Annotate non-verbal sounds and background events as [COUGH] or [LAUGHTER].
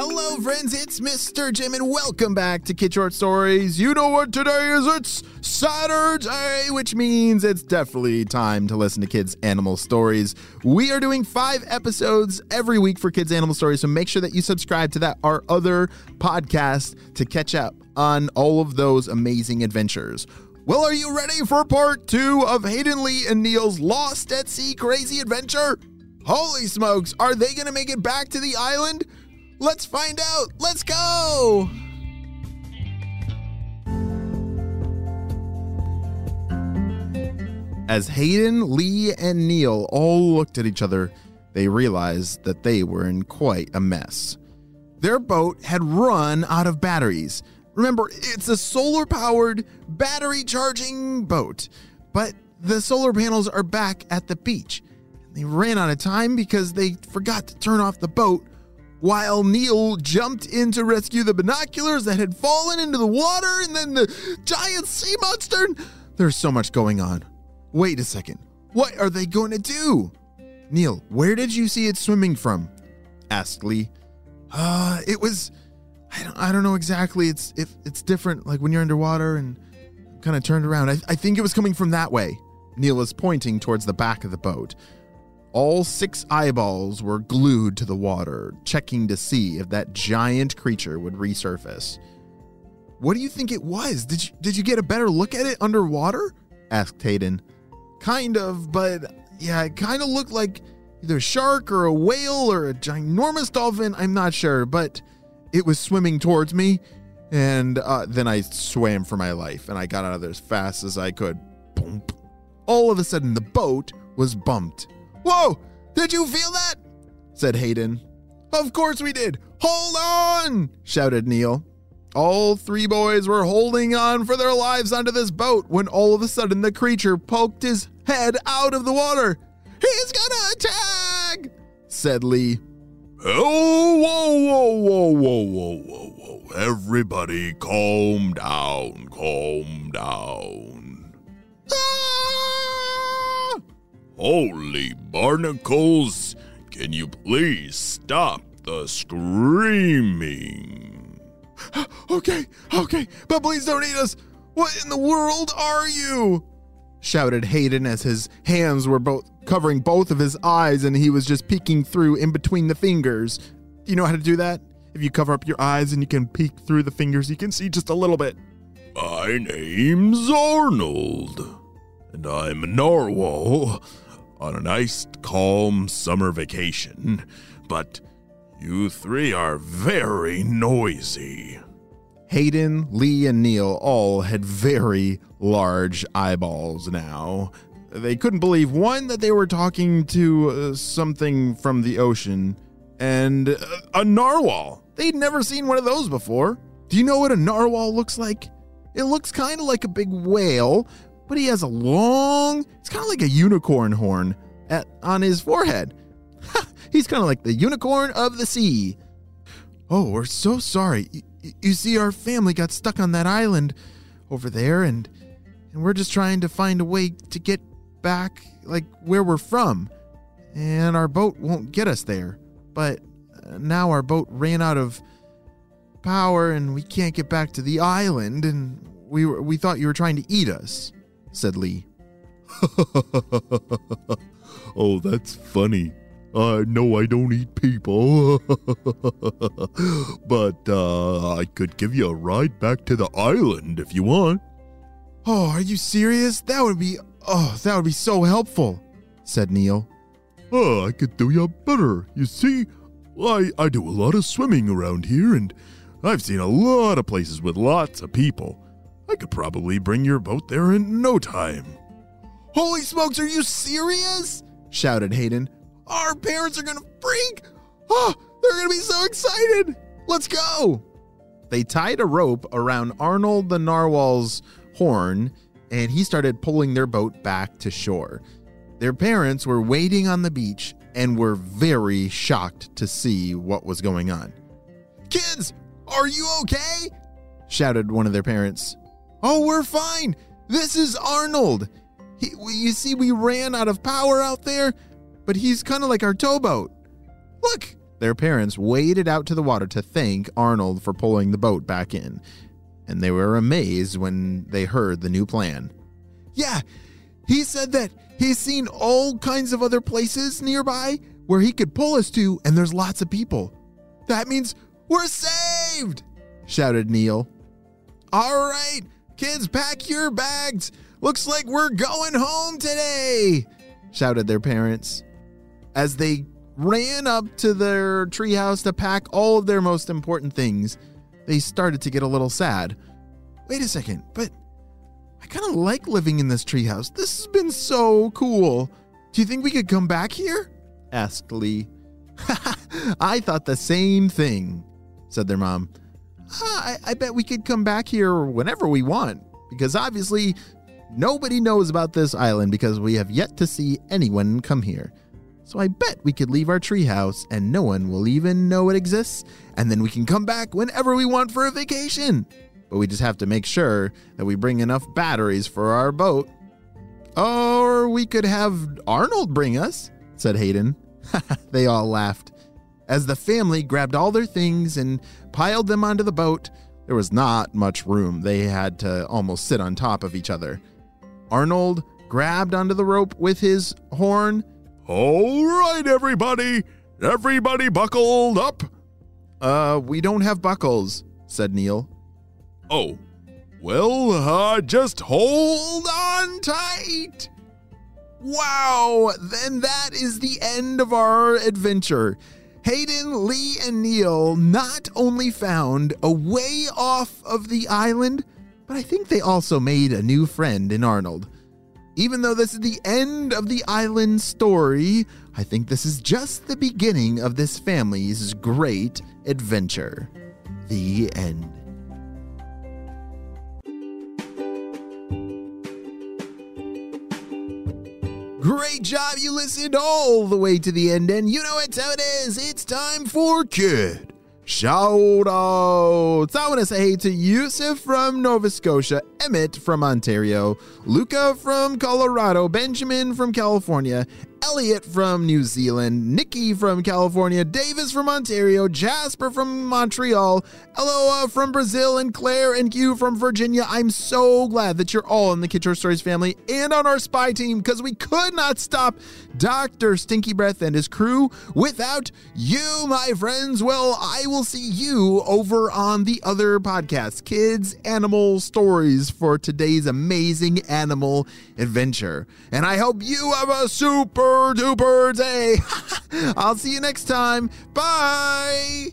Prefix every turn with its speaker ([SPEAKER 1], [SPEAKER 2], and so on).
[SPEAKER 1] Hello, friends, it's Mr. Jim, and welcome back to Kid Short Stories. You know what today is? It's Saturday, which means it's definitely time to listen to kids' animal stories. We are doing five episodes every week for Kids' Animal Stories, so make sure that you subscribe to that, our other podcast, to catch up on all of those amazing adventures. Well, are you ready for part two of Hayden Lee and Neil's Lost at Sea Crazy Adventure? Holy smokes, are they going to make it back to the island? Let's find out. Let's go. As Hayden, Lee, and Neil all looked at each other, they realized that they were in quite a mess. Their boat had run out of batteries. Remember, it's a solar powered, battery charging boat, but the solar panels are back at the beach. They ran out of time because they forgot to turn off the boat while Neil jumped in to rescue the binoculars that had fallen into the water and then the giant sea monster. There's so much going on. Wait a second. What are they going to do? Neil, where did you see it swimming from? asked Lee. Uh, it was I don't I don't know exactly. It's if it's different like when you're underwater and kind of turned around. I, I think it was coming from that way. Neil was pointing towards the back of the boat. All six eyeballs were glued to the water, checking to see if that giant creature would resurface. What do you think it was? Did you, did you get a better look at it underwater? asked Hayden. Kind of, but yeah, it kind of looked like either a shark or a whale or a ginormous dolphin. I'm not sure, but it was swimming towards me. And uh, then I swam for my life and I got out of there as fast as I could. Boom. All of a sudden, the boat was bumped. Whoa! Did you feel that? said Hayden. Of course we did. Hold on! shouted Neil. All three boys were holding on for their lives onto this boat when all of a sudden the creature poked his head out of the water. He's gonna attack! said Lee.
[SPEAKER 2] Oh, whoa, whoa, whoa, whoa, whoa, whoa, whoa. Everybody calm down, calm down.
[SPEAKER 1] Ah!
[SPEAKER 2] Holy barnacles, can you please stop the screaming? [GASPS]
[SPEAKER 1] okay, okay, but please don't eat us. What in the world are you? shouted Hayden as his hands were both covering both of his eyes and he was just peeking through in between the fingers. Do you know how to do that? If you cover up your eyes and you can peek through the fingers, you can see just a little bit.
[SPEAKER 2] My name's Arnold, and I'm a narwhal on a nice, calm summer vacation. But you three are very noisy.
[SPEAKER 1] Hayden, Lee, and Neil all had very large eyeballs now. They couldn't believe one that they were talking to uh, something from the ocean and uh, a narwhal. They'd never seen one of those before. Do you know what a narwhal looks like? It looks kind of like a big whale, but he has a long, it's kind of like a unicorn horn at on his forehead. He's kind of like the unicorn of the sea. Oh, we're so sorry. Y- y- You see, our family got stuck on that island over there, and and we're just trying to find a way to get back, like where we're from. And our boat won't get us there. But uh, now our boat ran out of power, and we can't get back to the island. And we were, we thought you were trying to eat us," said Lee. [LAUGHS]
[SPEAKER 2] oh, that's funny. Uh, no, I don't eat people. [LAUGHS] but uh, I could give you a ride back to the island if you want.
[SPEAKER 1] Oh, are you serious? That would be oh, that would be so helpful," said Neil.
[SPEAKER 2] Oh, I could do you better. You see, I, I do a lot of swimming around here, and I've seen a lot of places with lots of people. I could probably bring your boat there in no time.
[SPEAKER 1] Holy smokes, are you serious? shouted Hayden. Our parents are gonna freak! Oh, they're gonna be so excited! Let's go! They tied a rope around Arnold the narwhal's horn and he started pulling their boat back to shore. Their parents were waiting on the beach and were very shocked to see what was going on. Kids, are you okay? shouted one of their parents. Oh, we're fine. This is Arnold. He, you see, we ran out of power out there, but he's kind of like our towboat. Look, Their parents waded out to the water to thank Arnold for pulling the boat back in, and they were amazed when they heard the new plan. Yeah, he said that he's seen all kinds of other places nearby where he could pull us to, and there's lots of people. That means we're saved! shouted Neil. All right, kids, pack your bags. Looks like we're going home today, shouted their parents. As they ran up to their treehouse to pack all of their most important things, they started to get a little sad. Wait a second, but I kind of like living in this treehouse. This has been so cool. Do you think we could come back here? asked Lee. [LAUGHS] I thought the same thing, said their mom. I, I bet we could come back here whenever we want, because obviously nobody knows about this island because we have yet to see anyone come here. So I bet we could leave our treehouse and no one will even know it exists, and then we can come back whenever we want for a vacation. But we just have to make sure that we bring enough batteries for our boat. Or we could have Arnold bring us, said Hayden. [LAUGHS] they all laughed. As the family grabbed all their things and piled them onto the boat, there was not much room. They had to almost sit on top of each other. Arnold grabbed onto the rope with his horn.
[SPEAKER 2] All right, everybody. Everybody buckled up.
[SPEAKER 1] Uh, we don't have buckles, said Neil.
[SPEAKER 2] Oh, well, uh, just hold on tight.
[SPEAKER 1] Wow, then that is the end of our adventure. Hayden, Lee, and Neil not only found a way off of the island, but I think they also made a new friend in Arnold. Even though this is the end of the island story, I think this is just the beginning of this family's great adventure. The end. Great job. You listened all the way to the end, and you know it's how it is. It's time for Kid Shout outs. I want to say hey to Yusuf from Nova Scotia, Emmett from Ontario, Luca from Colorado, Benjamin from California, Elliot from New Zealand, Nikki from California, Davis from Ontario, Jasper from Montreal, Eloa from Brazil, and Claire and Hugh from Virginia. I'm so glad that you're all in the Short Stories family and on our spy team because we could not stop Dr. Stinky Breath and his crew without you, my friends. Well, I will see you over on the other podcast, Kids Animal Stories, for today's amazing animal adventure. And I hope you have a duper day. [LAUGHS] I'll see you next time. Bye.